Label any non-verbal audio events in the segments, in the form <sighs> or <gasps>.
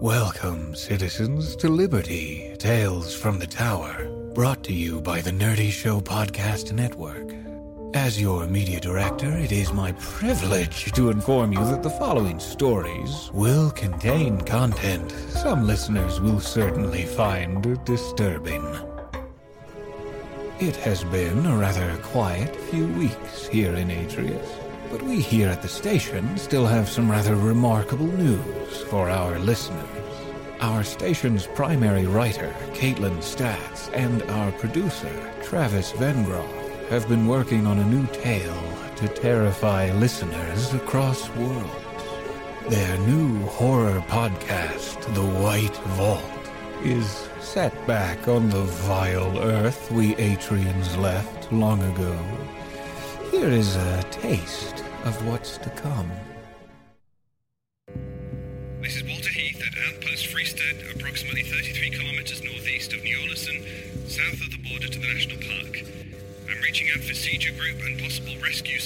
Welcome, citizens, to Liberty Tales from the Tower, brought to you by the Nerdy Show Podcast Network. As your media director, it is my privilege to inform you that the following stories will contain content some listeners will certainly find disturbing. It has been a rather quiet few weeks here in Atreus, but we here at the station still have some rather remarkable news for our listeners. Our station's primary writer, Kaitlin Statz, and our producer, Travis Vengroff, have been working on a new tale to terrify listeners across worlds. Their new horror podcast, The White Vault, is set back on the vile earth we Atrians left long ago. Here is a taste of what's to come.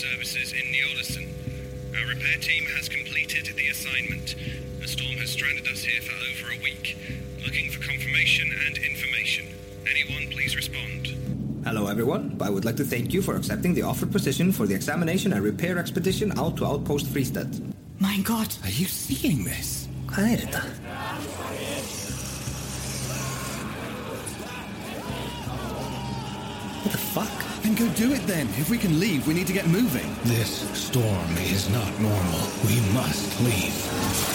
Services in New Orleans. Our repair team has completed the assignment. A storm has stranded us here for over a week. Looking for confirmation and information. Anyone, please respond. Hello, everyone. I would like to thank you for accepting the offered position for the examination and repair expedition out to Outpost Freestead. Mein Gott, are you seeing this? Hvað er? What the fuck? Then go do it then. If we can leave, we need to get moving. This storm is not normal. We must leave.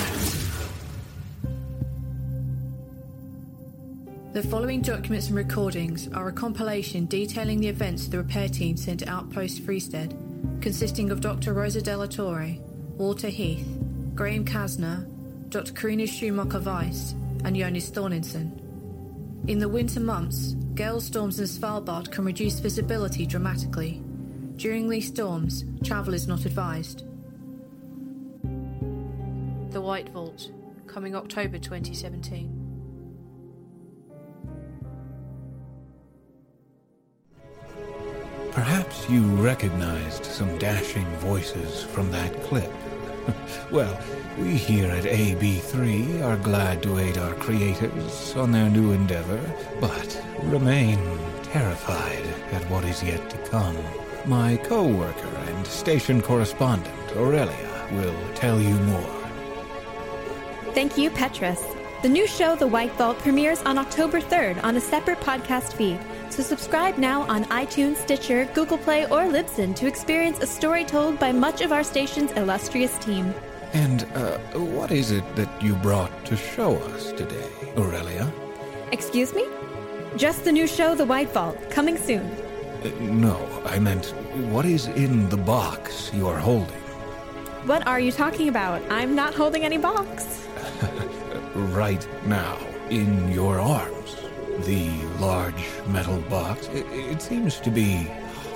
The following documents and recordings are a compilation detailing the events the repair team sent to Outpost Freestead, consisting of Dr. Rosa Della Torre, Walter Heath, Graham Kasner, Dr. Karina Schumacher Weiss, and Jonas Thorninson. In the winter months, gale storms in Svalbard can reduce visibility dramatically. During these storms, travel is not advised. The White Vault, coming October 2017. Perhaps you recognized some dashing voices from that clip. <laughs> well, we here at AB3 are glad to aid our creators on their new endeavor, but remain terrified at what is yet to come. My co-worker and station correspondent, Aurelia, will tell you more. Thank you, Petrus. The new show, The White Vault, premieres on October 3rd on a separate podcast feed. So subscribe now on iTunes, Stitcher, Google Play, or Libsyn to experience a story told by much of our station's illustrious team. And, uh, what is it that you brought to show us today, Aurelia? Excuse me? Just the new show, The White Vault, coming soon. Uh, no, I meant, what is in the box you are holding? What are you talking about? I'm not holding any box. <laughs> right now, in your arms. The large metal box, it, it seems to be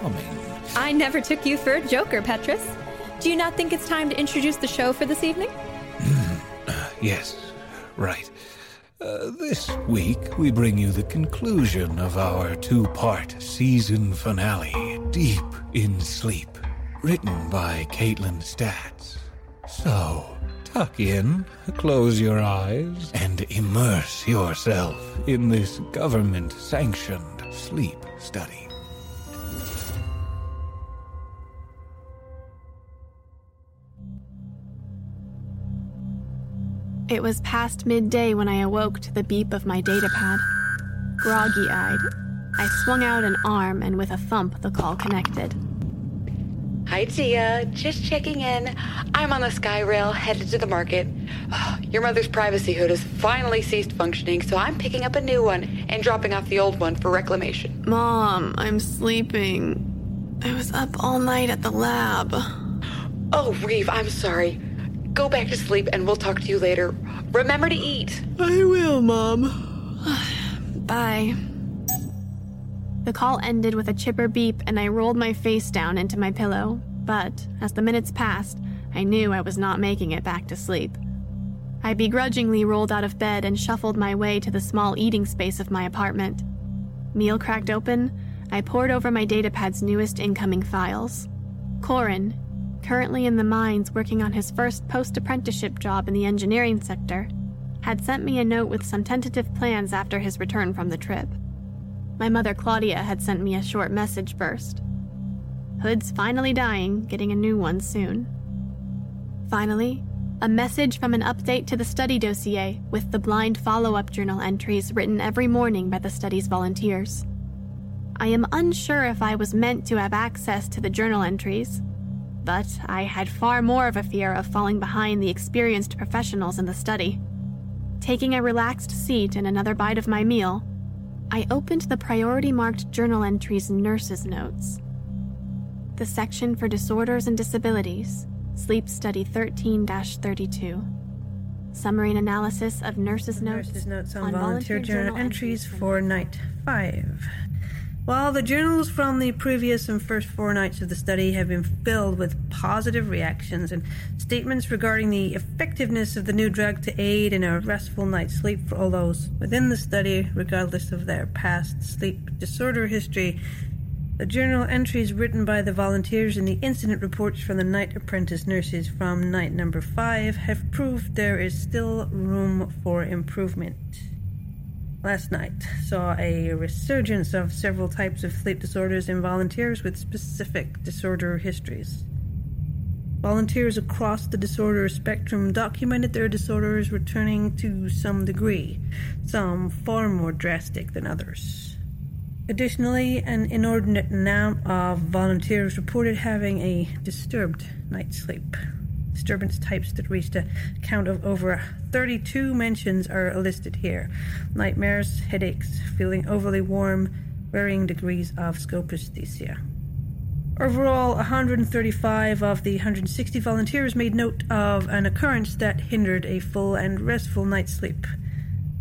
humming. I never took you for a joker, Petrus. Do you not think it's time to introduce the show for this evening? <clears throat> Yes, right. Uh, this week, we bring you the conclusion of our two part season finale, Deep in Sleep, written by Kaitlin Statz. So, tuck in, close your eyes, and immerse yourself in this government sanctioned sleep study. It was past midday when I awoke to the beep of my datapad. Groggy eyed, I swung out an arm and with a thump the call connected. Hi, Tia. Just checking in. I'm on the Skyrail headed to the market. Ugh, <sighs> Your mother's privacy hood has finally ceased functioning, so I'm picking up a new one and dropping off the old one for reclamation. Mom, I'm sleeping. I was up all night at the lab. Oh, Reeve, I'm sorry. Go back to sleep and we'll talk to you later. Remember to eat. I will, Mom. <sighs> Bye. The call ended with a chipper beep, and I rolled my face down into my pillow. But as the minutes passed, I knew I was not making it back to sleep. I begrudgingly rolled out of bed and shuffled my way to the small eating space of my apartment. Meal cracked open, I pored over my datapad's newest incoming files. Corin, currently in the mines working on his first post apprenticeship job in the engineering sector, had sent me a note with some tentative plans after his return from the trip. My mother Claudia had sent me a short message first. Hood's finally dying, getting a new one soon. Finally, a message from an update to the study dossier with the blind follow up journal entries written every morning by the study's volunteers. I am unsure if I was meant to have access to the journal entries, but I had far more of a fear of falling behind the experienced professionals in the study. Taking a relaxed seat and another bite of my meal, I opened the priority marked journal entries nurse's notes. The section for disorders and disabilities Sleep Study 13 32. Summary and analysis of nurses' notes, Nurses' notes on, on volunteer, journal, entries for for night five. While the journals from the previous and first four nights of the study have been filled with positive reactions and statements regarding the effectiveness of the new drug to aid in a restful night's sleep for all those within the study, regardless of their past sleep disorder history, the journal entries written by the volunteers and the incident reports from the night apprentice nurses from night number five have proved there is still room for improvement. Last night saw a resurgence of several types of sleep disorders in volunteers with specific disorder histories. Volunteers across the disorder spectrum documented their disorders returning to some degree, some far more drastic than others. Additionally, an inordinate amount of volunteers reported having a disturbed night's sleep. Disturbance types that reached a count of over 32 mentions are listed here nightmares, headaches, feeling overly warm, varying degrees of scopaesthesia. Overall, 135 of the 160 volunteers made note of an occurrence that hindered a full and restful night's sleep.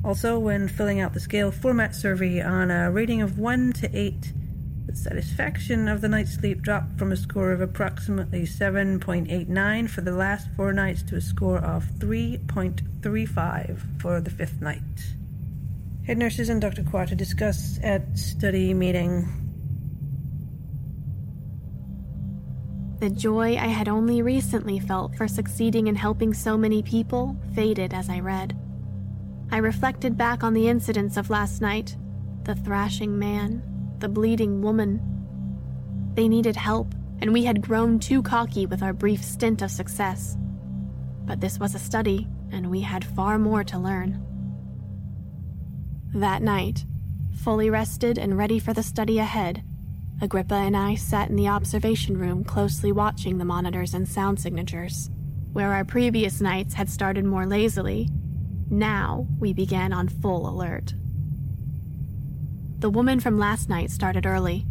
Also, when filling out the scale format survey on a rating of 1 to 8, the satisfaction of the night's sleep dropped from a score of approximately 7.89 for the last four nights to a score of 3.35 for the fifth night. Head nurses and Dr. Croix to discuss at study meeting. The joy I had only recently felt for succeeding in helping so many people faded as I read. I reflected back on the incidents of last night the thrashing man, the bleeding woman. They needed help, and we had grown too cocky with our brief stint of success. But this was a study, and we had far more to learn. That night, fully rested and ready for the study ahead, Agrippa and I sat in the observation room closely watching the monitors and sound signatures. Where our previous nights had started more lazily, now we began on full alert. The woman from last night started early.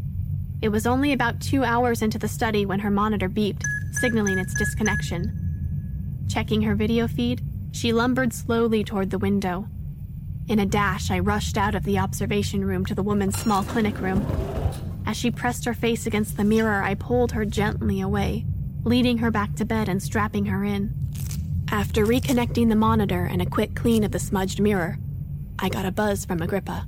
It was only about two hours into the study when her monitor beeped, signaling its disconnection. Checking her video feed, she lumbered slowly toward the window. In a dash, I rushed out of the observation room to the woman's small clinic room. As she pressed her face against the mirror, I pulled her gently away, leading her back to bed and strapping her in. After reconnecting the monitor and a quick clean of the smudged mirror, I got a buzz from Agrippa.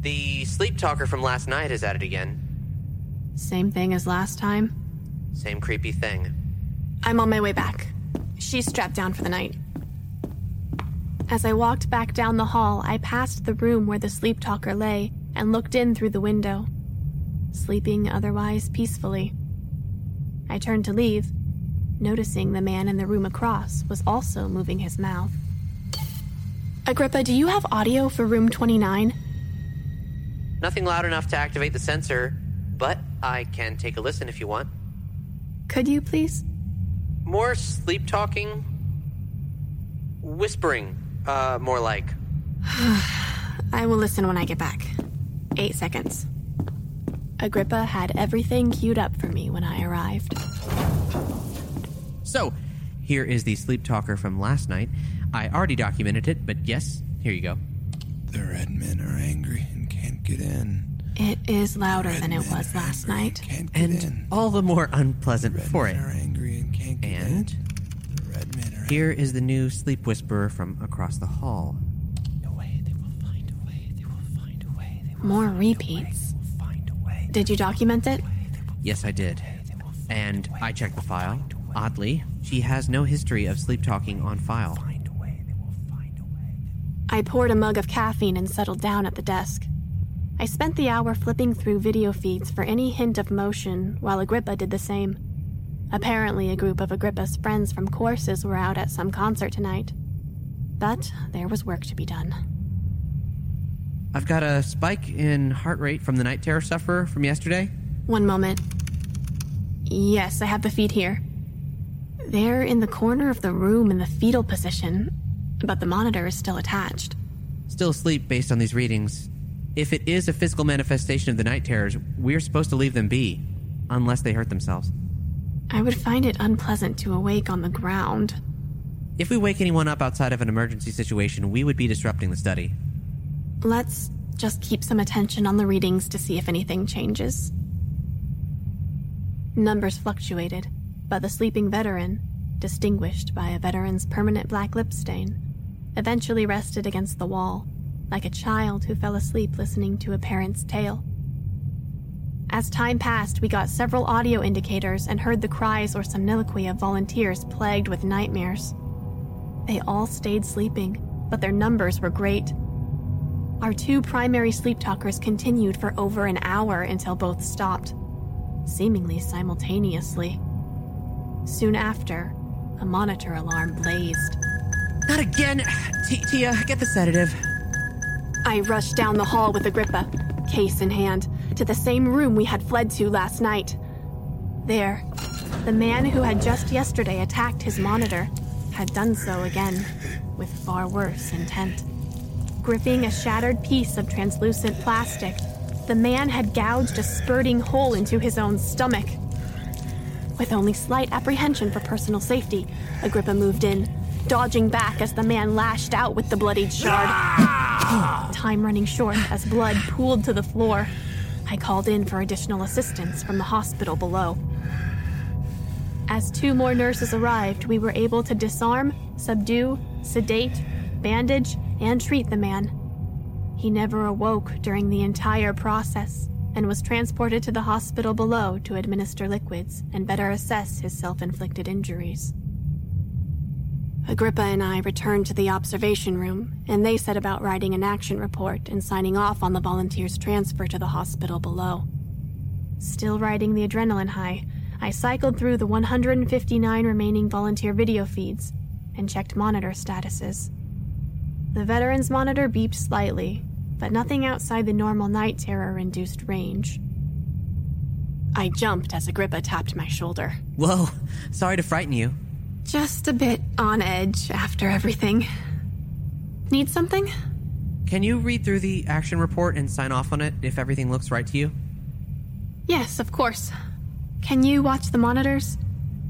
The sleep talker from last night is at it again. Same thing as last time. Same creepy thing. I'm on my way back. She's strapped down for the night. As I walked back down the hall, I passed the room where the sleep talker lay and looked in through the window, sleeping otherwise peacefully. I turned to leave, noticing the man in the room across was also moving his mouth. Agrippa, do you have audio for room 29? Nothing loud enough to activate the sensor, but I can take a listen if you want. Could you please? More sleep talking? Whispering, uh, more like. <sighs> I will listen when I get back. Eight seconds. Agrippa had everything queued up for me when I arrived. So, here is the sleep talker from last night. I already documented it, but yes, here you go. The red men are angry and can't get in. It is louder than it was last night. Can't get And in. all the more unpleasant Red for it. men are angry and can't get And in. The red men are here is the new sleep whisperer from across the hall. More repeats. Did you document it? Yes, I did. And I checked the file. Oddly, she has no history of sleep talking on file. I poured a mug of caffeine and settled down at the desk. I spent the hour flipping through video feeds for any hint of motion while Agrippa did the same. Apparently, a group of Agrippa's friends from courses were out at some concert tonight. But there was work to be done. I've got a spike in heart rate from the night terror sufferer from yesterday. One moment. Yes, I have the feed here. They're in the corner of the room in the fetal position, but the monitor is still attached. Still asleep based on these readings. If it is a physical manifestation of the night terrors, we're supposed to leave them be, unless they hurt themselves. I would find it unpleasant to awake on the ground. If we wake anyone up outside of an emergency situation, we would be disrupting the study. Let's just keep some attention on the readings to see if anything changes. Numbers fluctuated, but the sleeping veteran, distinguished by a veteran's permanent black lip stain, eventually rested against the wall, like a child who fell asleep listening to a parent's tale. As time passed, we got several audio indicators and heard the cries or soliloquy of volunteers plagued with nightmares. They all stayed sleeping, but their numbers were great. Our two primary sleep talkers continued for over an hour until both stopped, seemingly simultaneously. Soon after, a monitor alarm blazed. Not again! Tia, get the sedative. I rushed down the hall with Agrippa, case in hand, to the same room we had fled to last night. There, the man who had just yesterday attacked his monitor had done so again, with far worse intent. Gripping a shattered piece of translucent plastic, the man had gouged a spurting hole into his own stomach. With only slight apprehension for personal safety, Agrippa moved in, dodging back as the man lashed out with the bloodied shard. Ah! Time running short as blood pooled to the floor. I called in for additional assistance from the hospital below. As two more nurses arrived, we were able to disarm, subdue, sedate, bandage, and treat the man. He never awoke during the entire process and was transported to the hospital below to administer liquids and better assess his self inflicted injuries. Agrippa and I returned to the observation room, and they set about writing an action report and signing off on the volunteer's transfer to the hospital below. Still riding the adrenaline high, I cycled through the 159 remaining volunteer video feeds and checked monitor statuses. The veteran's monitor beeped slightly, but nothing outside the normal night terror induced range. I jumped as Agrippa tapped my shoulder. Whoa, sorry to frighten you. Just a bit on edge after everything. Need something? Can you read through the action report and sign off on it if everything looks right to you? Yes, of course. Can you watch the monitors?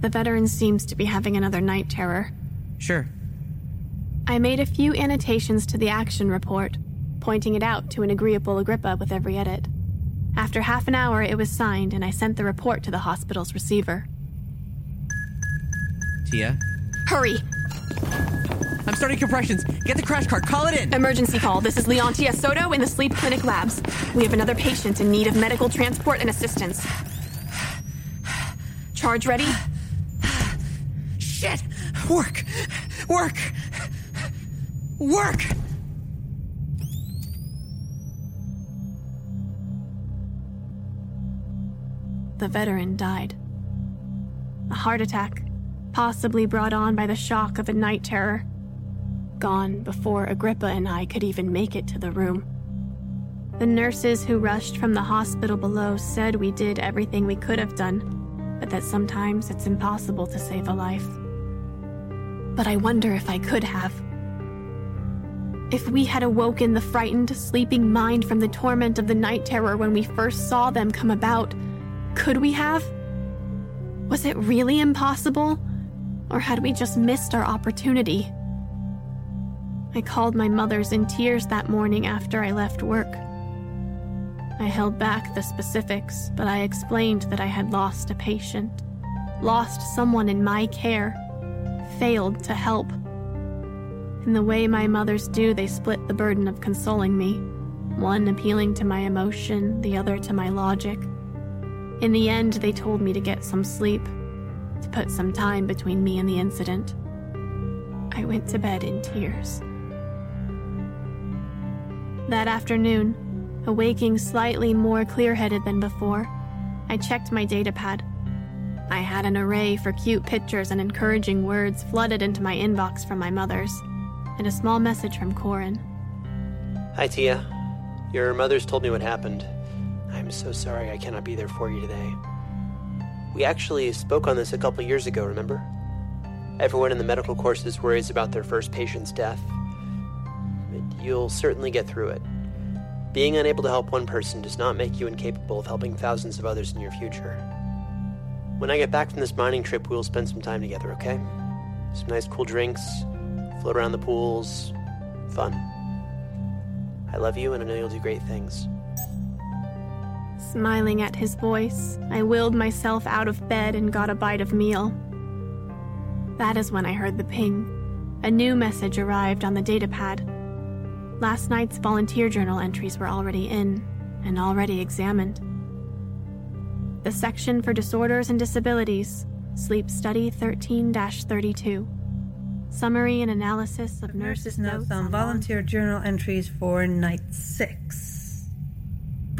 The veteran seems to be having another night terror. Sure. I made a few annotations to the action report, pointing it out to an agreeable Agrippa with every edit. After half an hour, it was signed, and I sent the report to the hospital's receiver. Tia? Hurry! I'm starting compressions. Get the crash cart. Call it in. Emergency call. This is Leontia Soto in the Sleep Clinic Labs. We have another patient in need of medical transport and assistance. Charge ready? Shit! Work! Work! Work! The veteran died. A heart attack, possibly brought on by the shock of a night terror. Gone before Agrippa and I could even make it to the room. The nurses who rushed from the hospital below said we did everything we could have done, but that sometimes it's impossible to save a life. But I wonder if I could have. If we had awoken the frightened, sleeping mind from the torment of the night terror when we first saw them come about, could we have? Was it really impossible? Or had we just missed our opportunity? I called my mother's in tears that morning after I left work. I held back the specifics, but I explained that I had lost a patient, lost someone in my care, failed to help. In the way my mothers do, they split the burden of consoling me, one appealing to my emotion, the other to my logic. In the end, they told me to get some sleep, to put some time between me and the incident. I went to bed in tears. That afternoon, awaking slightly more clear headed than before, I checked my datapad. I had an array for cute pictures and encouraging words flooded into my inbox from my mother's, and a small message from Corin. Hi, Tia. Your mother's told me what happened. I'm so sorry I cannot be there for you today. We actually spoke on this a couple years ago, remember? Everyone in the medical courses worries about their first patient's death. But you'll certainly get through it. Being unable to help one person does not make you incapable of helping thousands of others in your future. When I get back from this mining trip, we'll spend some time together, okay? Some nice cool drinks, float around the pools, fun. I love you and I know you'll do great things. Smiling at his voice, I willed myself out of bed and got a bite of meal. That is when I heard the ping. A new message arrived on the datapad. Last night's volunteer journal entries were already in and already examined. The section for disorders and disabilities, Sleep Study 13 32. Summary and analysis of nurses' notes on volunteer journal entries for night six.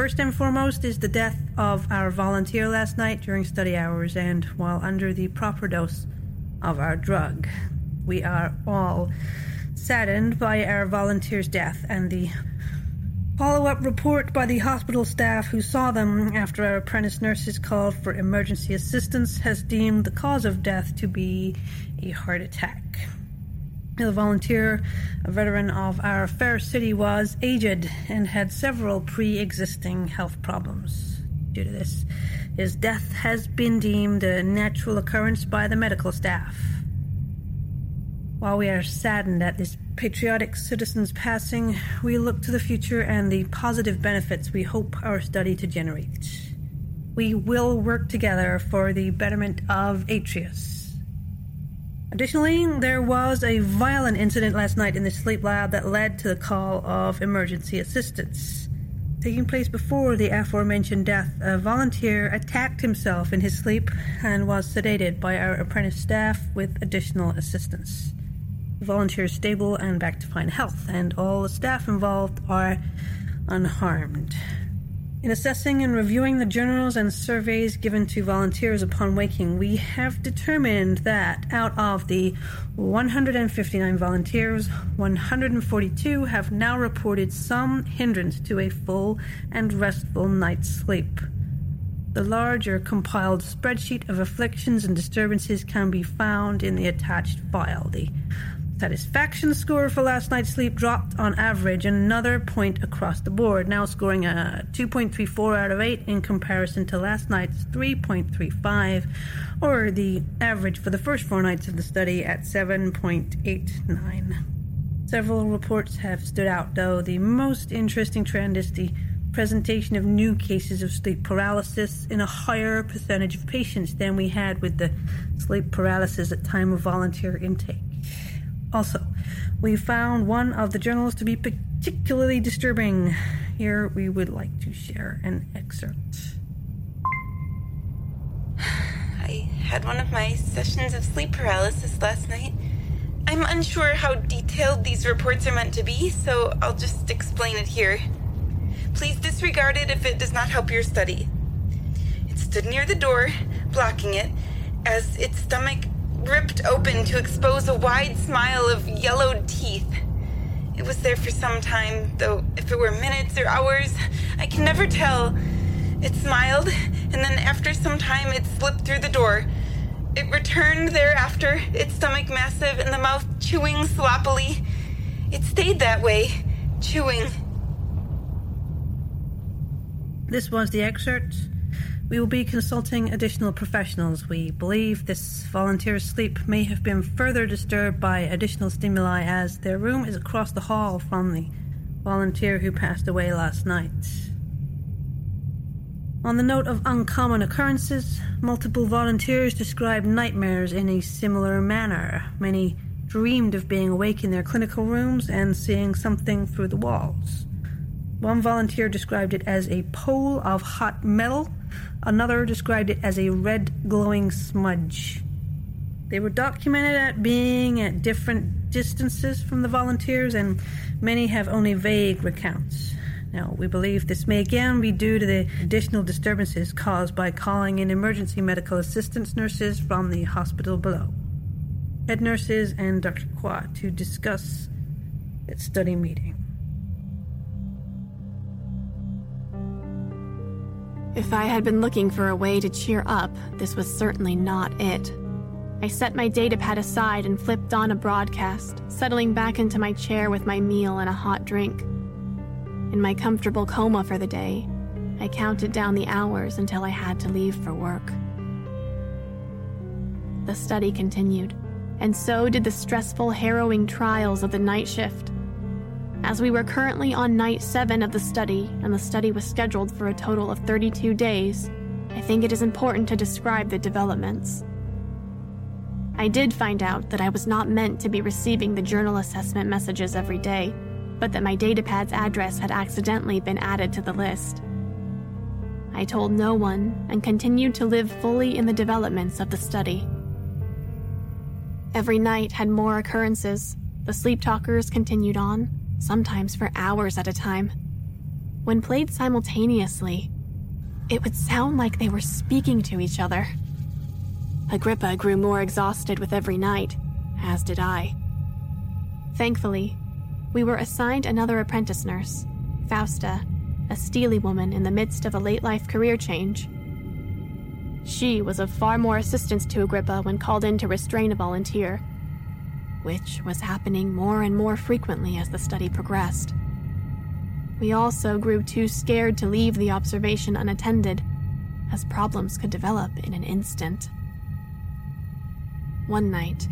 First and foremost is the death of our volunteer last night during study hours and while under the proper dose of our drug. We are all saddened by our volunteer's death and the follow up report by the hospital staff who saw them after our apprentice nurses called for emergency assistance has deemed the cause of death to be a heart attack. The volunteer, a veteran of our fair city, was aged and had several pre existing health problems. Due to this, his death has been deemed a natural occurrence by the medical staff. While we are saddened at this patriotic citizen's passing, we look to the future and the positive benefits we hope our study to generate. We will work together for the betterment of Atreus. Additionally, there was a violent incident last night in the sleep lab that led to the call of emergency assistance. Taking place before the aforementioned death, a volunteer attacked himself in his sleep and was sedated by our apprentice staff with additional assistance. The volunteer is stable and back to fine health, and all the staff involved are unharmed. In assessing and reviewing the journals and surveys given to volunteers upon waking, we have determined that out of the 159 volunteers, 142 have now reported some hindrance to a full and restful night's sleep. The larger compiled spreadsheet of afflictions and disturbances can be found in the attached file. The Satisfaction score for last night's sleep dropped on average another point across the board, now scoring a 2.34 out of 8 in comparison to last night's 3.35, or the average for the first four nights of the study at 7.89. Several reports have stood out, though. The most interesting trend is the presentation of new cases of sleep paralysis in a higher percentage of patients than we had with the sleep paralysis at time of volunteer intake. Also, we found one of the journals to be particularly disturbing. Here we would like to share an excerpt. <sighs> I had one of my sessions of sleep paralysis last night. I'm unsure how detailed these reports are meant to be, so I'll just explain it here. Please disregard it if it does not help your study. It stood near the door, blocking it, as its stomach ripped open to expose a wide smile of yellowed teeth. It was there for some time, though if it were minutes or hours, I can never tell. It smiled, and then after some time, it slipped through the door. It returned thereafter, its stomach massive and the mouth chewing sloppily. It stayed that way, chewing. This was the excerpt we will be consulting additional professionals. We believe this volunteer's sleep may have been further disturbed by additional stimuli as their room is across the hall from the volunteer who passed away last night. On the note of uncommon occurrences, multiple volunteers described nightmares in a similar manner. Many dreamed of being awake in their clinical rooms and seeing something through the walls. One volunteer described it as a pole of hot metal Another described it as a red glowing smudge. They were documented at being at different distances from the volunteers, and many have only vague recounts. Now, we believe this may again be due to the additional disturbances caused by calling in emergency medical assistance nurses from the hospital below. Head nurses and Dr. Croix to discuss its study meeting. If I had been looking for a way to cheer up, this was certainly not it. I set my datapad aside and flipped on a broadcast, settling back into my chair with my meal and a hot drink. In my comfortable coma for the day, I counted down the hours until I had to leave for work. The study continued, and so did the stressful, harrowing trials of the night shift. As we were currently on night seven of the study, and the study was scheduled for a total of 32 days, I think it is important to describe the developments. I did find out that I was not meant to be receiving the journal assessment messages every day, but that my datapad's address had accidentally been added to the list. I told no one and continued to live fully in the developments of the study. Every night had more occurrences. The sleep talkers continued on, sometimes for hours at a time. When played simultaneously, it would sound like they were speaking to each other. Agrippa grew more exhausted with every night, as did I. Thankfully, we were assigned another apprentice nurse, Fausta, a steely woman in the midst of a late life career change. She was of far more assistance to Agrippa when called in to restrain a volunteer, which was happening more and more frequently as the study progressed. We also grew too scared to leave the observation unattended, as problems could develop in an instant. One night,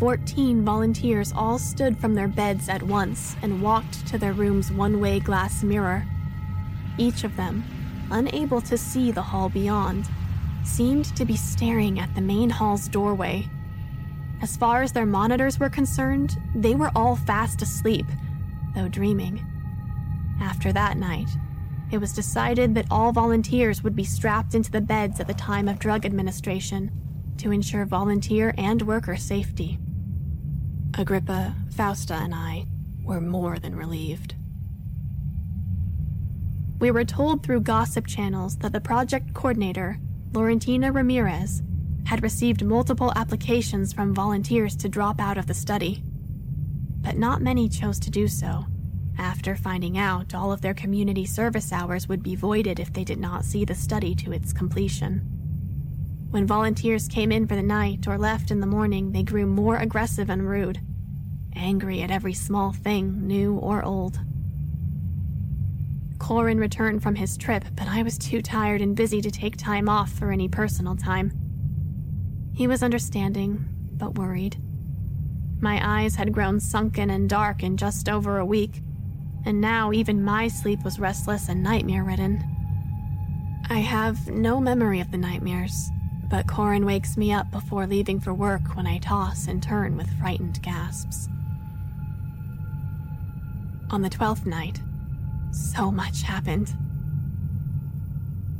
14 volunteers all stood from their beds at once and walked to their room's one way glass mirror. Each of them, unable to see the hall beyond, seemed to be staring at the main hall's doorway as far as their monitors were concerned, they were all fast asleep, though dreaming. After that night, it was decided that all volunteers would be strapped into the beds at the time of drug administration to ensure volunteer and worker safety. Agrippa, Fausta, and I were more than relieved. We were told through gossip channels that the project coordinator, Laurentina Ramirez, had received multiple applications from volunteers to drop out of the study. But not many chose to do so, after finding out all of their community service hours would be voided if they did not see the study to its completion. When volunteers came in for the night or left in the morning, they grew more aggressive and rude, angry at every small thing, new or old. Corin returned from his trip, but I was too tired and busy to take time off for any personal time. He was understanding, but worried. My eyes had grown sunken and dark in just over a week, and now even my sleep was restless and nightmare ridden. I have no memory of the nightmares, but Corin wakes me up before leaving for work when I toss and turn with frightened gasps. On the twelfth night, so much happened.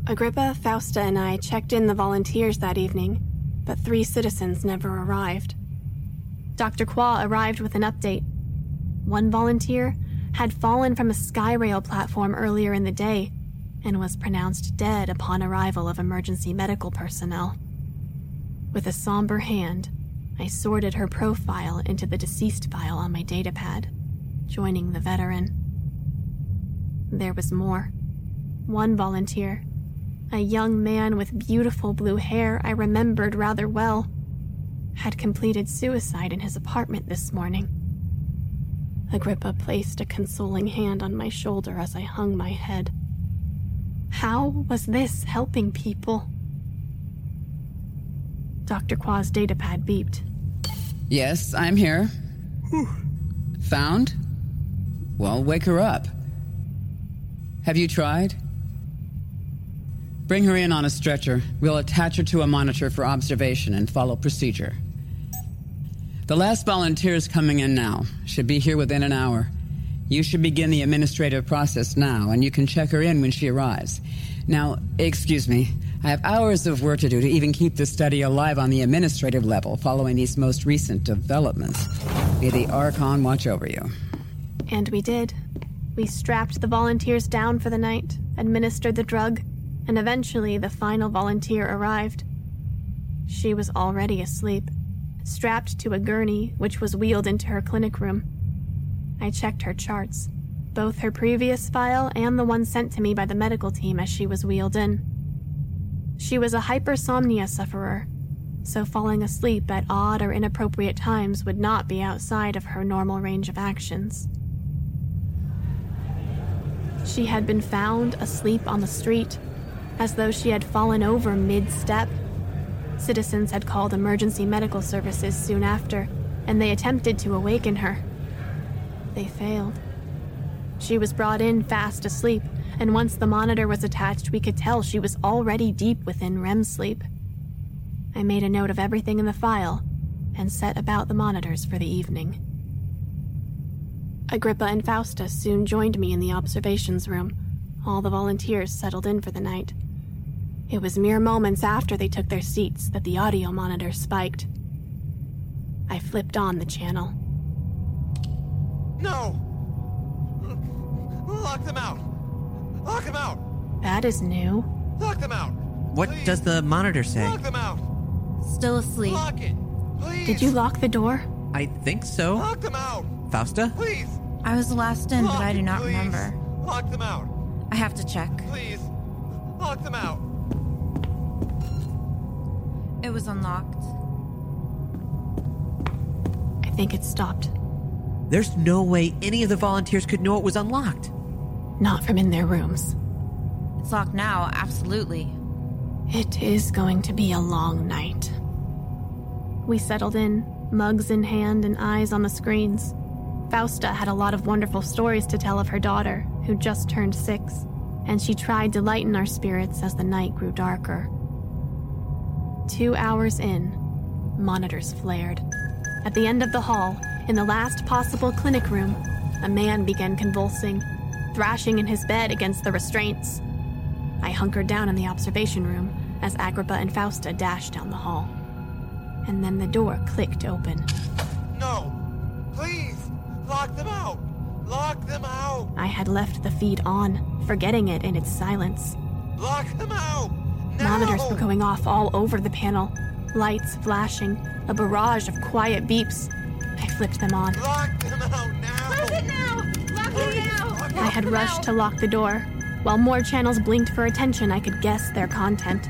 Agrippa, Fausta, and I checked in the volunteers that evening but three citizens never arrived. Dr. Croix arrived with an update. One volunteer had fallen from a Skyrail platform earlier in the day and was pronounced dead upon arrival of emergency medical personnel. With a somber hand, I sorted her profile into the deceased file on my datapad, joining the veteran. There was more. One volunteer, a young man with beautiful blue hair I remembered rather well, had completed suicide in his apartment this morning. Agrippa placed a consoling hand on my shoulder as I hung my head. How was this helping people? Dr. Croix's datapad beeped. Yes, I'm here. Found? Well, wake her up. Have you tried? Bring her in on a stretcher. We'll attach her to a monitor for observation and follow procedure. The last volunteer is coming in now. Should be here within an hour. You should begin the administrative process now, and you can check her in when she arrives. Now, excuse me. I have hours of work to do to even keep the study alive on the administrative level following these most recent developments. May the Archon watch over you. And we did. We strapped the volunteers down for the night, administered the drug, and eventually the final volunteer arrived. She was already asleep, strapped to a gurney which was wheeled into her clinic room. I checked her charts, both her previous file and the one sent to me by the medical team as she was wheeled in. She was a hypersomnia sufferer, so falling asleep at odd or inappropriate times would not be outside of her normal range of actions. She had been found asleep on the street, as though she had fallen over mid step. Citizens had called emergency medical services soon after, and they attempted to awaken her. They failed. She was brought in fast asleep, and once the monitor was attached, we could tell she was already deep within REM sleep. I made a note of everything in the file and set about the monitors for the evening. Agrippa and Fausta soon joined me in the observations room. All the volunteers settled in for the night. It was mere moments after they took their seats that the audio monitor spiked. I flipped on the channel. No! Lock them out! Lock them out! That is new. Lock them out! What does the monitor say? Lock them out! Still asleep. Lock it! Please! Did you lock the door? I think so. Lock them out! Fausta? Please! I was the last in, Lock but I do not please. remember. Lock them out! I have to check. Please! Lock them out! It was unlocked. I think it stopped. There's no way any of the volunteers could know it was unlocked. Not from in their rooms. It's locked now, absolutely. It is going to be a long night. We settled in, mugs in hand and eyes on the screens. Fausta had a lot of wonderful stories to tell of her daughter, who just turned six, and she tried to lighten our spirits as the night grew darker. Two hours in, monitors flared. At the end of the hall, in the last possible clinic room, a man began convulsing, thrashing in his bed against the restraints. I hunkered down in the observation room as Agrippa and Fausta dashed down the hall. And then the door clicked open. No! Please! Lock them out! Lock them out! I had left the feed on, forgetting it in its silence. Lock them out! Now! Monitors were going off all over the panel, lights flashing, a barrage of quiet beeps. I flipped them on. Lock them out now! Close it now! Lock it now! I had rushed to lock the door. While more channels blinked for attention, I could guess their content.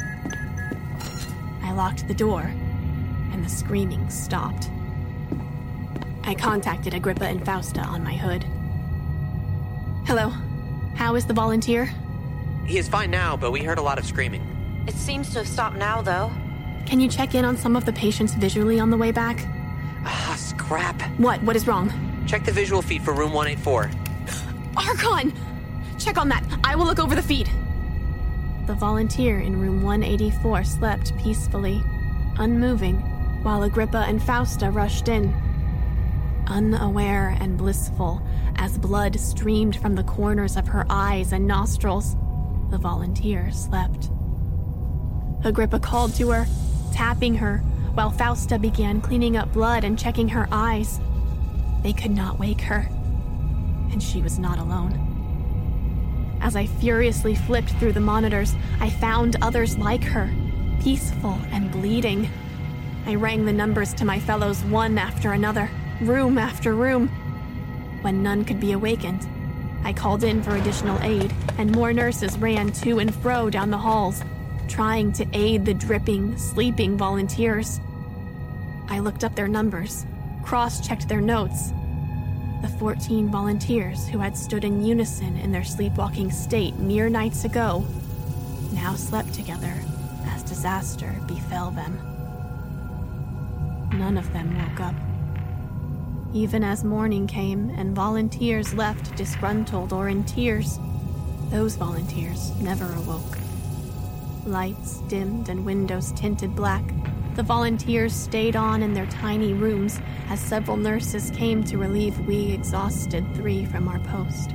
I locked the door, and the screaming stopped. I contacted Agrippa and Fausta on my hood. Hello. How is the volunteer? He is fine now, but we heard a lot of screaming. It seems to have stopped now, though. Can you check in on some of the patients visually on the way back? Ah, scrap. What? What is wrong? Check the visual feed for room 184. <gasps> Archon! Check on that. I will look over the feed. The volunteer in room 184 slept peacefully, unmoving, while Agrippa and Fausta rushed in. Unaware and blissful, as blood streamed from the corners of her eyes and nostrils, the volunteer slept. Agrippa called to her, tapping her, while Fausta began cleaning up blood and checking her eyes. They could not wake her, and she was not alone. As I furiously flipped through the monitors, I found others like her, peaceful and bleeding. I rang the numbers to my fellows one after another, room after room. When none could be awakened, I called in for additional aid, and more nurses ran to and fro down the halls, trying to aid the dripping, sleeping volunteers. I looked up their numbers, cross checked their notes. The 14 volunteers who had stood in unison in their sleepwalking state mere nights ago now slept together as disaster befell them. None of them woke up. Even as morning came and volunteers left disgruntled or in tears, those volunteers never awoke. Lights dimmed and windows tinted black, the volunteers stayed on in their tiny rooms as several nurses came to relieve we exhausted three from our post.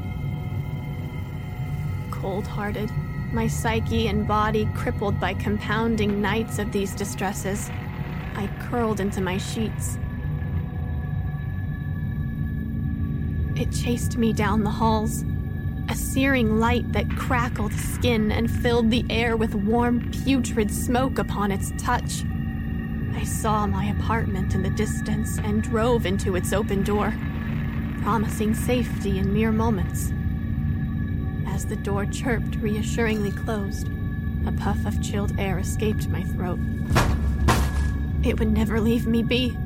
Cold hearted, my psyche and body crippled by compounding nights of these distresses, I curled into my sheets. It chased me down the halls, a searing light that crackled skin and filled the air with warm, putrid smoke upon its touch. I saw my apartment in the distance and drove into its open door, promising safety in mere moments. As the door chirped, reassuringly closed, a puff of chilled air escaped my throat. It would never leave me be.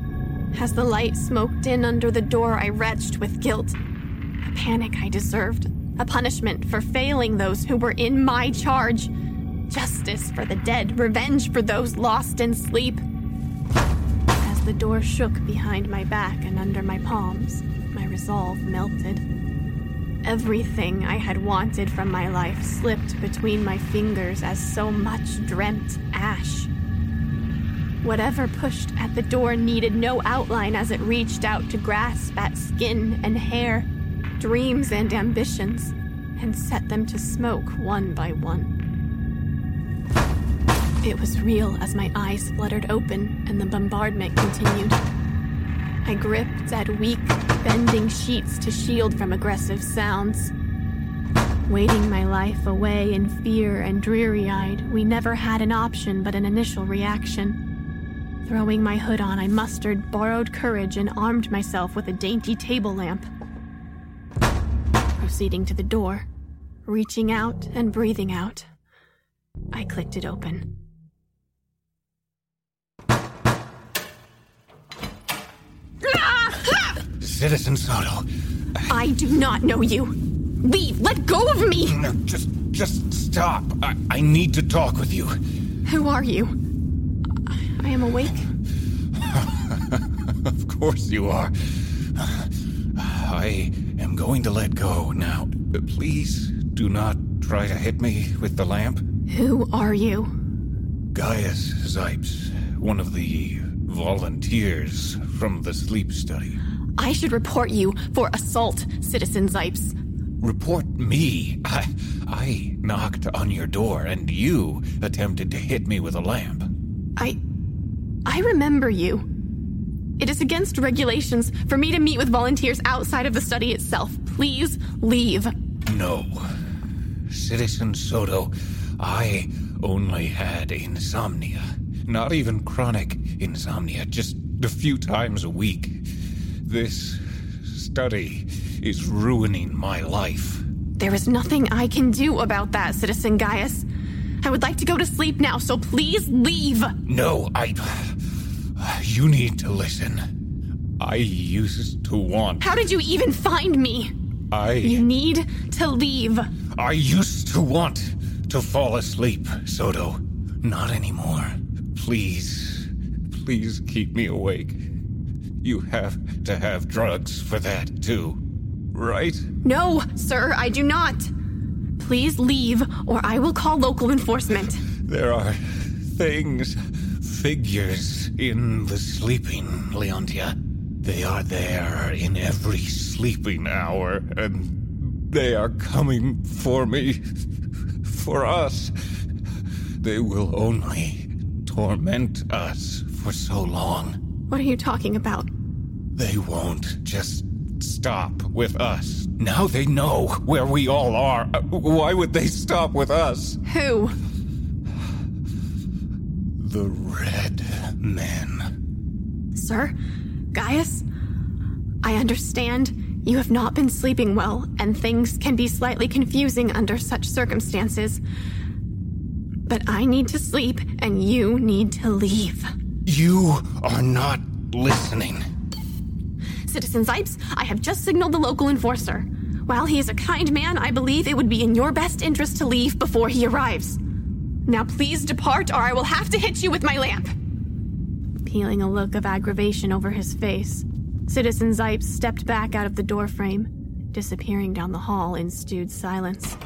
As the light smoked in under the door, I retched with guilt. A panic I deserved, a punishment for failing those who were in my charge, justice for the dead, revenge for those lost in sleep. As the door shook behind my back and under my palms, my resolve melted. Everything I had wanted from my life slipped between my fingers as so much dreamt ash. Whatever pushed at the door needed no outline as it reached out to grasp at skin and hair, dreams and ambitions, and set them to smoke one by one. It was real as my eyes fluttered open and the bombardment continued. I gripped at weak, bending sheets to shield from aggressive sounds. Waiting my life away in fear and dreary eyed, we never had an option but an initial reaction. Throwing my hood on, I mustered borrowed courage and armed myself with a dainty table lamp. Proceeding to the door, reaching out and breathing out, I clicked it open. Citizen Soto. I do not know you. Leave! Let go of me! No, just, just stop. I, I need to talk with you. Who are you? I am awake. <laughs> of course you are. I am going to let go now. Please do not try to hit me with the lamp. Who are you? Gaius Zipes, one of the volunteers from the sleep study. I should report you for assault, Citizen Zipes. Report me? I, I knocked on your door and you attempted to hit me with a lamp. I. I remember you. It is against regulations for me to meet with volunteers outside of the study itself. Please leave. No. Citizen Soto, I only had insomnia. Not even chronic insomnia, just a few times a week. This study is ruining my life. There is nothing I can do about that, Citizen Gaius. I would like to go to sleep now, so please leave. No, I. You need to listen. I used to want. How did you even find me? I. You need to leave. I used to want to fall asleep, Soto. Not anymore. Please, please keep me awake. You have to have drugs for that, too. Right? No, sir, I do not. Please leave, or I will call local enforcement. There are things, figures in the sleeping, Leontia. They are there in every sleeping hour, and they are coming for me. For us. They will only torment us for so long. What are you talking about? They won't just stop with us. Now they know where we all are. Why would they stop with us? Who? The Red Men. Sir? Gaius? I understand you have not been sleeping well, and things can be slightly confusing under such circumstances. But I need to sleep, and you need to leave. You are not listening. Citizen Zipes, I have just signaled the local enforcer. While he is a kind man, I believe it would be in your best interest to leave before he arrives. Now please depart, or I will have to hit you with my lamp. Peeling a look of aggravation over his face, Citizen Zipes stepped back out of the doorframe, disappearing down the hall in stewed silence.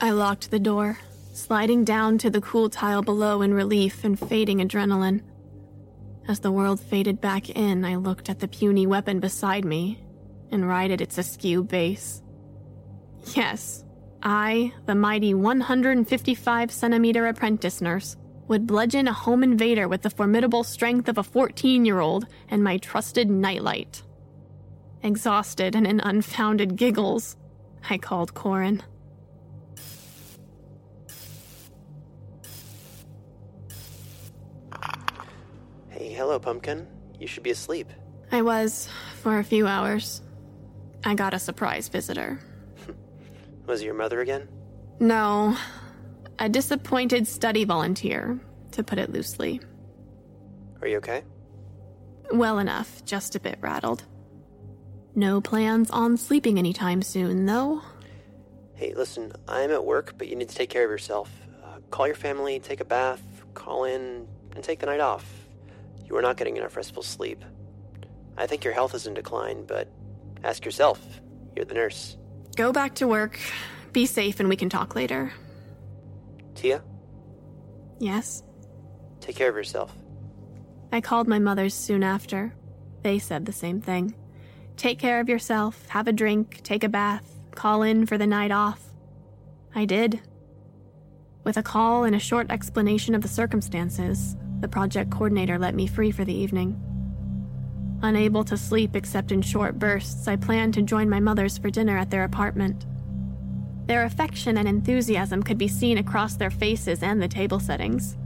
I locked the door, sliding down to the cool tile below in relief and fading adrenaline. As the world faded back in, I looked at the puny weapon beside me and righted its askew base. Yes, I, the mighty 155 centimeter apprentice nurse, would bludgeon a home invader with the formidable strength of a 14 year old and my trusted nightlight. Exhausted and in unfounded giggles, I called Corin. Hey, hello, Pumpkin. You should be asleep. I was for a few hours. I got a surprise visitor. Was it your mother again? No, a disappointed study volunteer, to put it loosely. Are you okay? Well enough, just a bit rattled. No plans on sleeping anytime soon, though. Hey, listen, I'm at work, but you need to take care of yourself. Uh, call your family, take a bath, call in, and take the night off. You are not getting enough restful sleep. I think your health is in decline, but ask yourself. You're the nurse. Go back to work, be safe, and we can talk later. Tia, Yes? take care of yourself. I called my mother's soon after. They said the same thing. Take care of yourself, have a drink, take a bath, call in for the night off. I did. With a call and a short explanation of the circumstances, the project coordinator let me free for the evening. Unable to sleep except in short bursts, I planned to join my mother's for dinner at their apartment. Their affection and enthusiasm could be seen across their faces and the table settings.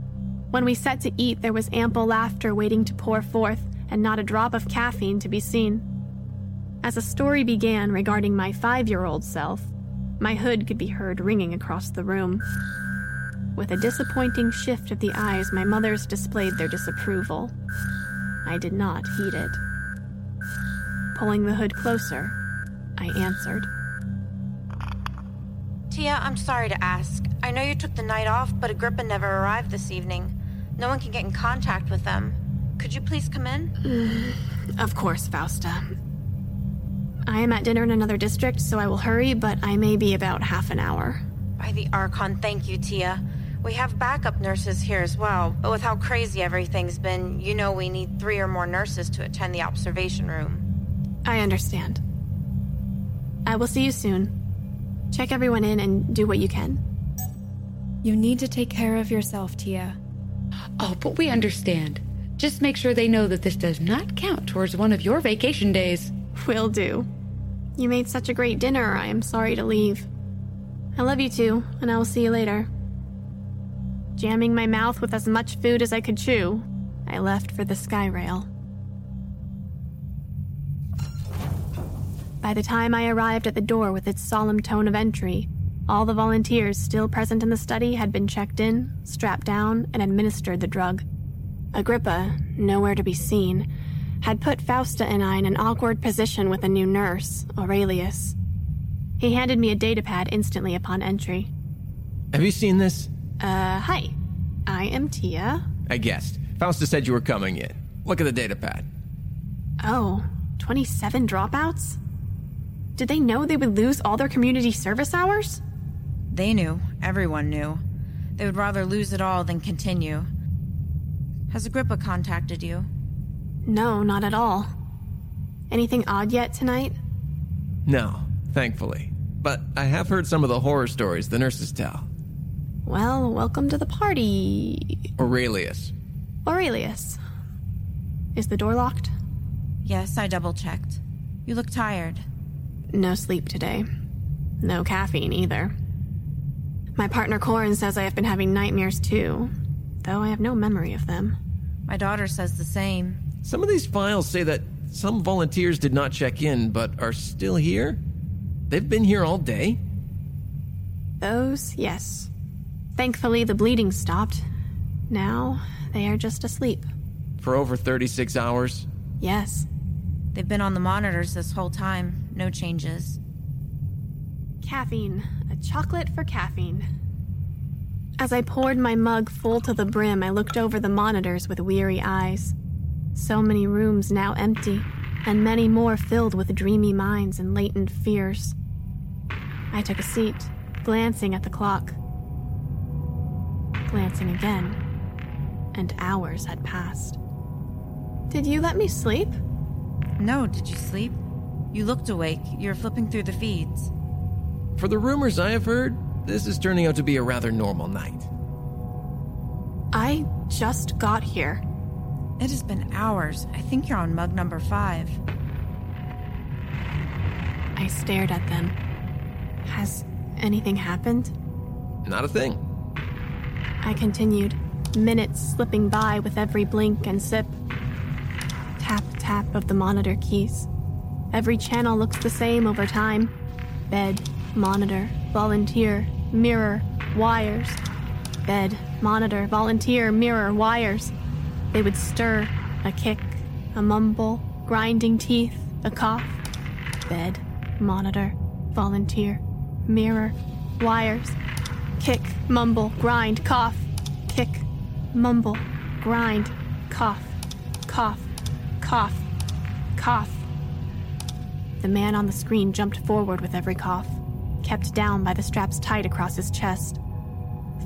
When we sat to eat, there was ample laughter waiting to pour forth, and not a drop of caffeine to be seen. As a story began regarding my five year old self, my hood could be heard ringing across the room. With a disappointing shift of the eyes, my mothers displayed their disapproval. I did not heed it. Pulling the hood closer, I answered. Tia, I'm sorry to ask. I know you took the night off, but Agrippa never arrived this evening. No one can get in contact with them. Could you please come in? <sighs> Of course, Fausta. I am at dinner in another district, so I will hurry, but I may be about half an hour. By the Archon, thank you, Tia. We have backup nurses here as well, but with how crazy everything's been, you know we need three or more nurses to attend the observation room. I understand. I will see you soon. Check everyone in and do what you can. You need to take care of yourself, Tia. Oh, but we understand. Just make sure they know that this does not count towards one of your vacation days. Will do. You made such a great dinner, I am sorry to leave. I love you too, and I will see you later. Jamming my mouth with as much food as I could chew, I left for the sky rail. By the time I arrived at the door with its solemn tone of entry, all the volunteers still present in the study had been checked in, strapped down, and administered the drug. Agrippa, nowhere to be seen, had put Fausta and I in an awkward position with a new nurse, Aurelius. He handed me a datapad instantly upon entry. Have you seen this? Uh, hi. I am Tia. I guessed. Fausta said you were coming in. Look at the data pad. Oh, 27 dropouts? Did they know they would lose all their community service hours? They knew. Everyone knew. They would rather lose it all than continue. Has Agrippa contacted you? No, not at all. Anything odd yet tonight? No, thankfully. But I have heard some of the horror stories the nurses tell. Well, welcome to the party. Aurelius. Aurelius. Is the door locked? Yes, I double checked. You look tired. No sleep today. No caffeine either. My partner Corin says I have been having nightmares too, though I have no memory of them. My daughter says the same. Some of these files say that some volunteers did not check in but are still here. They've been here all day. Those, yes. Thankfully, the bleeding stopped. Now, they are just asleep. For over 36 hours. Yes. They've been on the monitors this whole time. No changes. Caffeine. A chocolate for caffeine. As I poured my mug full to the brim, I looked over the monitors with weary eyes. So many rooms now empty, and many more filled with dreamy minds and latent fears. I took a seat, glancing at the clock. Glancing again, and hours had passed. Did you let me sleep? No, did you sleep? You looked awake. You're flipping through the feeds. For the rumors I have heard, this is turning out to be a rather normal night. I just got here. It has been hours. I think you're on mug number five. I stared at them. Has anything happened? Not a thing. I continued, minutes slipping by with every blink and sip. Tap, tap of the monitor keys. Every channel looks the same over time bed, monitor, volunteer, mirror, wires. Bed, monitor, volunteer, mirror, wires. They would stir, a kick, a mumble, grinding teeth, a cough. Bed, monitor, volunteer, mirror, wires. Kick, mumble, grind, cough. Kick, mumble, grind, cough, cough, cough, cough. The man on the screen jumped forward with every cough, kept down by the straps tight across his chest.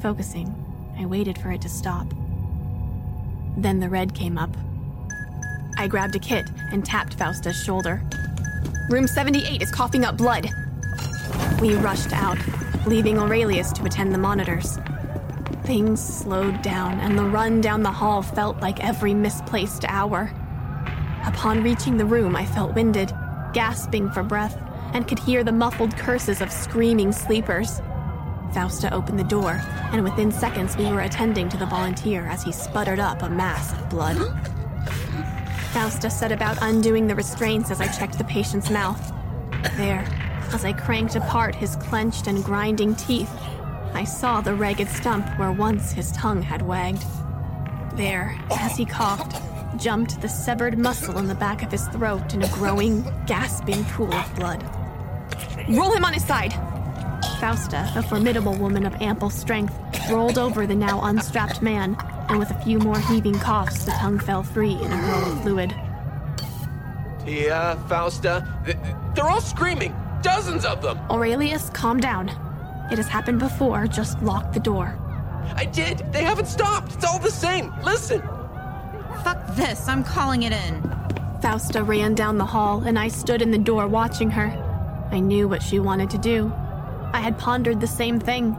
Focusing, I waited for it to stop. Then the red came up. I grabbed a kit and tapped Fausta's shoulder. Room 78 is coughing up blood. We rushed out, leaving Aurelius to attend the monitors. Things slowed down, and the run down the hall felt like every misplaced hour. Upon reaching the room, I felt winded, gasping for breath, and could hear the muffled curses of screaming sleepers. Fausta opened the door, and within seconds we were attending to the volunteer as he sputtered up a mass of blood. Fausta set about undoing the restraints as I checked the patient's mouth. There, as I cranked apart his clenched and grinding teeth, I saw the ragged stump where once his tongue had wagged. There, as he coughed, jumped the severed muscle in the back of his throat in a growing, gasping pool of blood. Roll him on his side! Fausta, a formidable woman of ample strength, rolled over the now unstrapped man, and with a few more heaving coughs, the tongue fell free in a hurl of fluid. Tia, Fausta, they're all screaming. Dozens of them. Aurelius, calm down. It has happened before, just lock the door. I did. They haven't stopped. It's all the same. Listen. Fuck this, I'm calling it in. Fausta ran down the hall, and I stood in the door watching her. I knew what she wanted to do. I had pondered the same thing.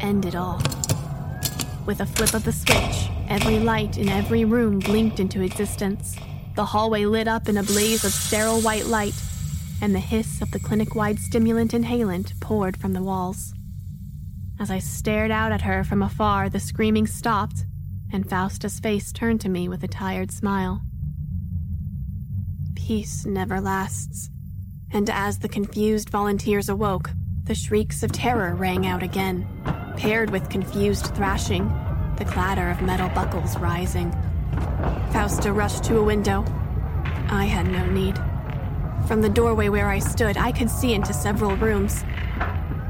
End it all. With a flip of the switch, every light in every room blinked into existence. The hallway lit up in a blaze of sterile white light, and the hiss of the clinic wide stimulant inhalant poured from the walls. As I stared out at her from afar, the screaming stopped, and Fausta's face turned to me with a tired smile. Peace never lasts, and as the confused volunteers awoke, the shrieks of terror rang out again, paired with confused thrashing, the clatter of metal buckles rising. Fausta rushed to a window. I had no need. From the doorway where I stood, I could see into several rooms.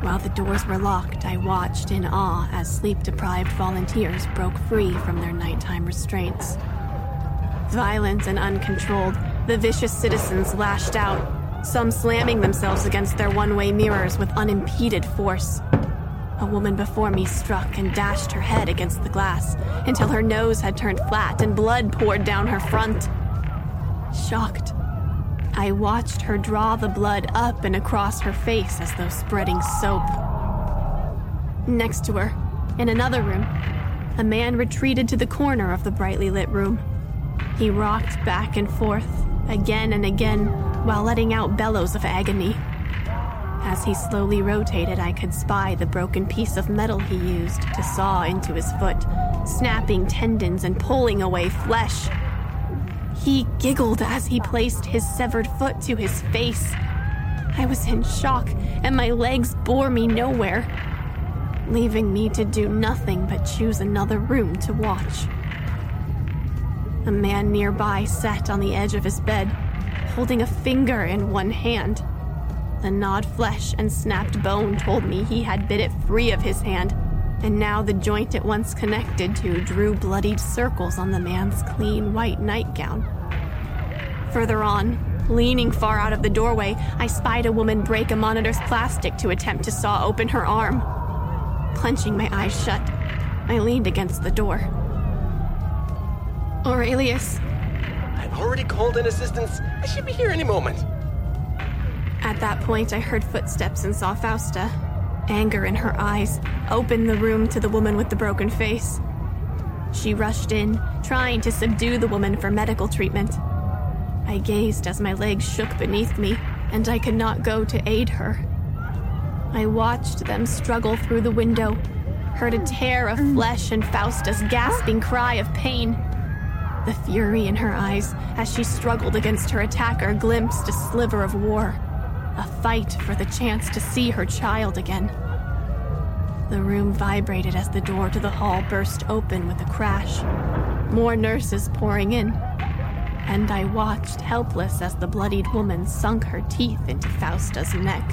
While the doors were locked, I watched in awe as sleep deprived volunteers broke free from their nighttime restraints. Violent and uncontrolled, the vicious citizens lashed out, some slamming themselves against their one way mirrors with unimpeded force. A woman before me struck and dashed her head against the glass until her nose had turned flat and blood poured down her front. Shocked, I watched her draw the blood up and across her face as though spreading soap. Next to her, in another room, a man retreated to the corner of the brightly lit room. He rocked back and forth, again and again, while letting out bellows of agony. As he slowly rotated, I could spy the broken piece of metal he used to saw into his foot, snapping tendons and pulling away flesh. He giggled as he placed his severed foot to his face. I was in shock, and my legs bore me nowhere, leaving me to do nothing but choose another room to watch. A man nearby sat on the edge of his bed, holding a finger in one hand. The gnawed flesh and snapped bone told me he had bit it free of his hand, and now the joint it once connected to drew bloodied circles on the man's clean white nightgown. Further on, leaning far out of the doorway, I spied a woman break a monitor's plastic to attempt to saw open her arm. Clenching my eyes shut, I leaned against the door. Aurelius, I've already called in assistance. I should be here any moment. At that point, I heard footsteps and saw Fausta, anger in her eyes, opened the room to the woman with the broken face. She rushed in, trying to subdue the woman for medical treatment. I gazed as my legs shook beneath me, and I could not go to aid her. I watched them struggle through the window, heard a tear of flesh and Fausta's gasping cry of pain. The fury in her eyes as she struggled against her attacker glimpsed a sliver of war, a fight for the chance to see her child again. The room vibrated as the door to the hall burst open with a crash. More nurses pouring in. And I watched helpless as the bloodied woman sunk her teeth into Fausta's neck.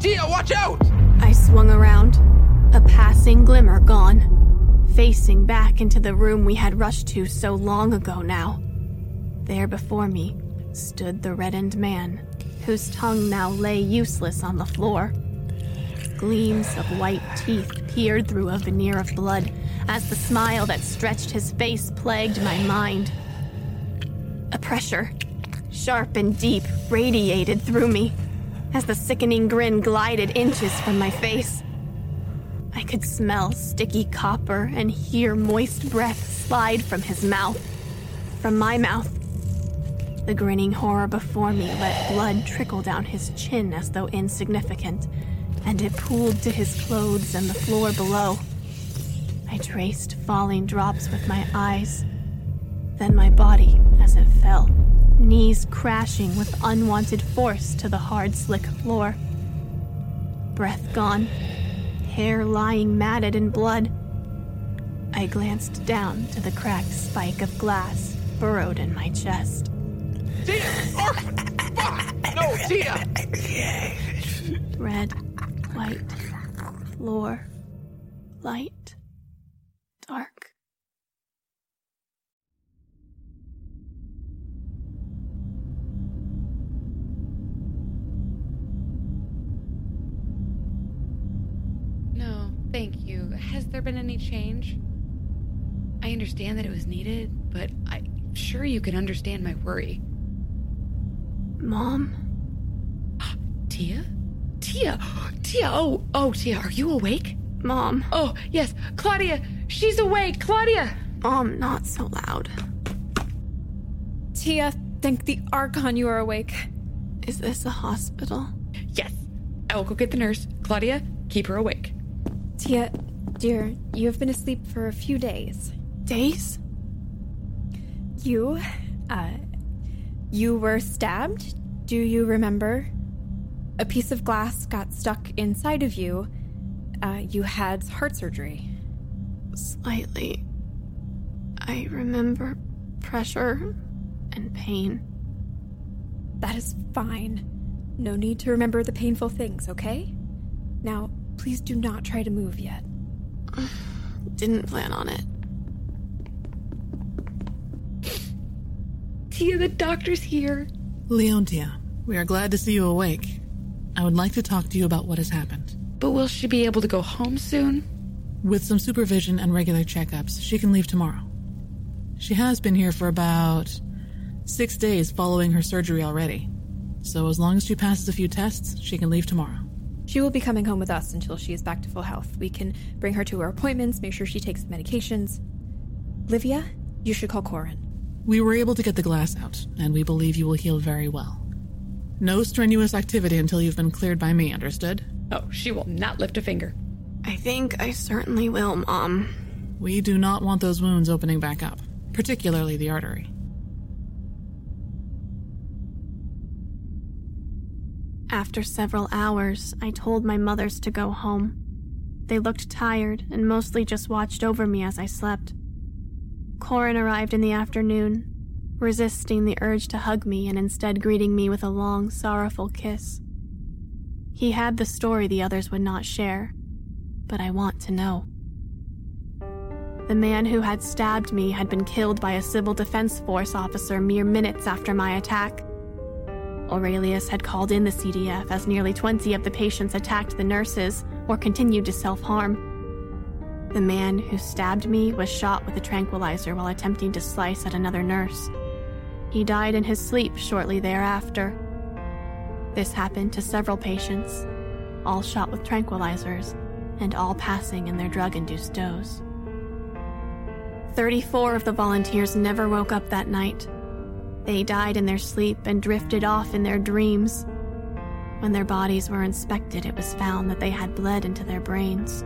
Tia, watch out! I swung around, a passing glimmer gone, facing back into the room we had rushed to so long ago now. There before me stood the reddened man, whose tongue now lay useless on the floor. Gleams of white teeth peered through a veneer of blood as the smile that stretched his face plagued my mind. A pressure, sharp and deep, radiated through me as the sickening grin glided inches from my face. I could smell sticky copper and hear moist breath slide from his mouth, from my mouth. The grinning horror before me let blood trickle down his chin as though insignificant, and it pooled to his clothes and the floor below. I traced falling drops with my eyes, then my body as it fell knees crashing with unwanted force to the hard, slick floor. Breath gone, hair lying matted in blood. I glanced down to the cracked spike of glass burrowed in my chest. Tia! Orphan! Fuck! No, Tia! Red, white, floor, light, dark. No, thank you. Has there been any change? I understand that it was needed, but I'm sure you can understand my worry. Mom? Tia? Tia! Tia! Oh, oh, Tia, are you awake? Mom. Oh, yes. Claudia! She's awake! Claudia! Mom, not so loud. Tia, thank the Archon you are awake. Is this a hospital? Yes. I will go get the nurse. Claudia, keep her awake. Tia, dear, you have been asleep for a few days. Days? You, uh, you were stabbed? Do you remember? A piece of glass got stuck inside of you. Uh, you had heart surgery. Slightly. I remember pressure and pain. That is fine. No need to remember the painful things, okay? Now, please do not try to move yet. <sighs> Didn't plan on it. Tia, the doctor's here. Leontia, we are glad to see you awake. I would like to talk to you about what has happened. But will she be able to go home soon? With some supervision and regular checkups, she can leave tomorrow. She has been here for about six days following her surgery already. So as long as she passes a few tests, she can leave tomorrow. She will be coming home with us until she is back to full health. We can bring her to her appointments, make sure she takes the medications. Livia, you should call Corin. We were able to get the glass out, and we believe you will heal very well. No strenuous activity until you've been cleared by me, understood? Oh, she will not lift a finger. I think I certainly will, Mom. We do not want those wounds opening back up, particularly the artery. After several hours, I told my mothers to go home. They looked tired and mostly just watched over me as I slept. Corin arrived in the afternoon, resisting the urge to hug me and instead greeting me with a long, sorrowful kiss. He had the story the others would not share, but I want to know. The man who had stabbed me had been killed by a civil defense force officer mere minutes after my attack. Aurelius had called in the CDF as nearly 20 of the patients attacked the nurses or continued to self harm. The man who stabbed me was shot with a tranquilizer while attempting to slice at another nurse. He died in his sleep shortly thereafter. This happened to several patients, all shot with tranquilizers, and all passing in their drug induced doze. 34 of the volunteers never woke up that night. They died in their sleep and drifted off in their dreams. When their bodies were inspected, it was found that they had bled into their brains.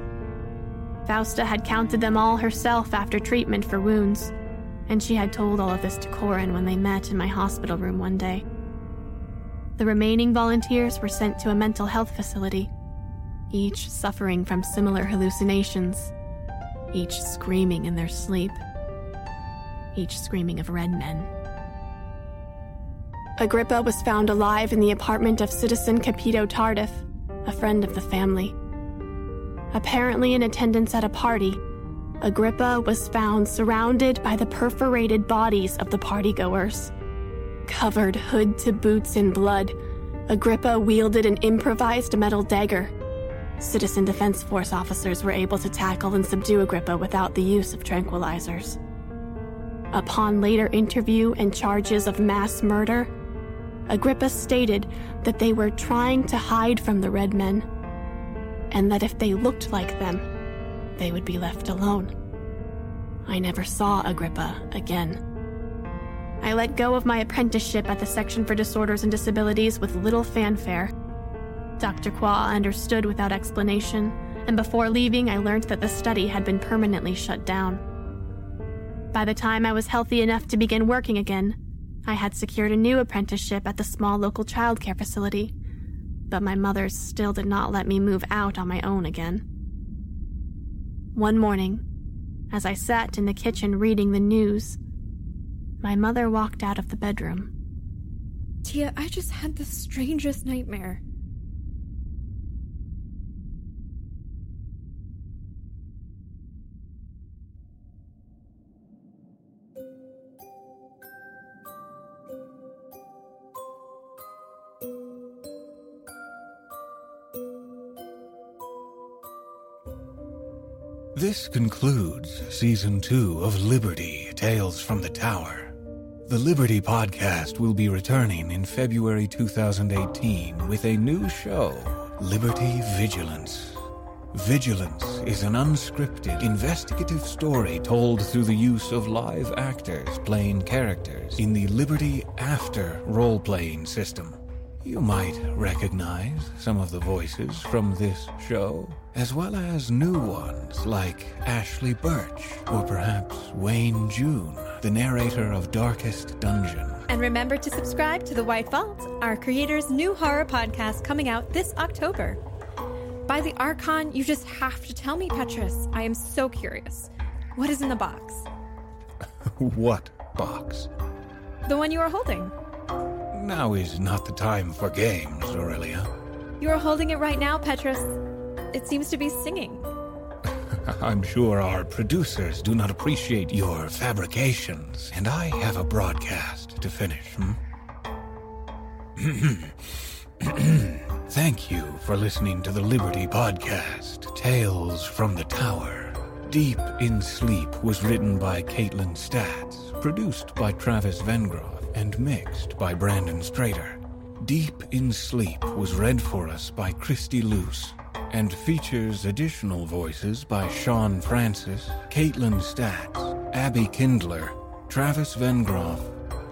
Fausta had counted them all herself after treatment for wounds, and she had told all of this to Corin when they met in my hospital room one day. The remaining volunteers were sent to a mental health facility, each suffering from similar hallucinations, each screaming in their sleep, each screaming of red men. Agrippa was found alive in the apartment of citizen Capito Tardif, a friend of the family. Apparently in attendance at a party, Agrippa was found surrounded by the perforated bodies of the partygoers. Covered hood to boots in blood, Agrippa wielded an improvised metal dagger. Citizen Defense Force officers were able to tackle and subdue Agrippa without the use of tranquilizers. Upon later interview and charges of mass murder, Agrippa stated that they were trying to hide from the Red Men, and that if they looked like them, they would be left alone. I never saw Agrippa again. I let go of my apprenticeship at the Section for Disorders and Disabilities with little fanfare. Dr. Croix understood without explanation, and before leaving, I learned that the study had been permanently shut down. By the time I was healthy enough to begin working again, I had secured a new apprenticeship at the small local childcare facility, but my mother still did not let me move out on my own again. One morning, as I sat in the kitchen reading the news, my mother walked out of the bedroom. Tia, I just had the strangest nightmare. This concludes season two of Liberty Tales from the Tower. The Liberty podcast will be returning in February 2018 with a new show, Liberty Vigilance. Vigilance is an unscripted, investigative story told through the use of live actors playing characters in the Liberty After role playing system. You might recognize some of the voices from this show, as well as new ones like Ashly Burch or perhaps Wayne June, the narrator of Darkest Dungeon. And remember to subscribe to The White Vault, our creator's new horror podcast coming out this October. By the Archon, you just have to tell me, Petrus. I am so curious. What is in the box? <laughs> what box? The one you are holding. Now is not the time for games, Aurelia. You are holding it right now, Petrus. It seems to be singing. <laughs> I'm sure our producers do not appreciate your fabrications, and I have a broadcast to finish. Hmm? <clears throat> Thank you for listening to the Liberty Podcast, Tales from the Tower. Deep in Sleep was written by Kaitlin Statz, produced by Travis Vengroff, and mixed by Brandon Strader. Deep in Sleep was read for us by Christy Luse and features additional voices by Sean Francis, Kaitlin Statz, Abbey Kindler, Travis Vengroff,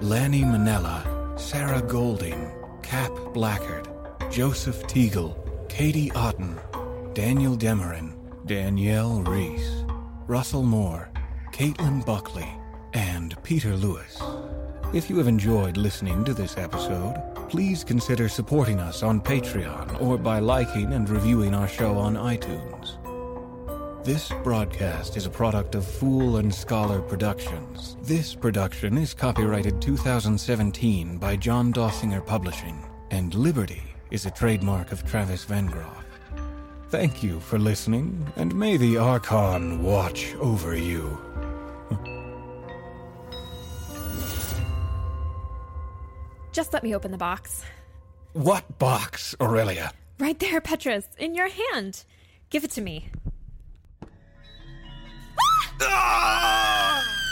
Lani Minella, Sarah Golding, Cap Blackard, Joseph Teagle, Katie Otten, Daniel Demerin, Danielle Ries, Russell Moore, Caitlin Buckley, and Peter Lewis. If you have enjoyed listening to this episode, please consider supporting us on Patreon or by liking and reviewing our show on iTunes. This broadcast is a product of Fool and Scholar Productions. This production is copyrighted 2017 by John Dossinger Publishing, and Liberty is a trademark of Travis Vengroff. Thank you for listening, and may the Archon watch over you. Just let me open the box. What box, Aurelia? Right there, Petrus, in your hand. Give it to me. Ah!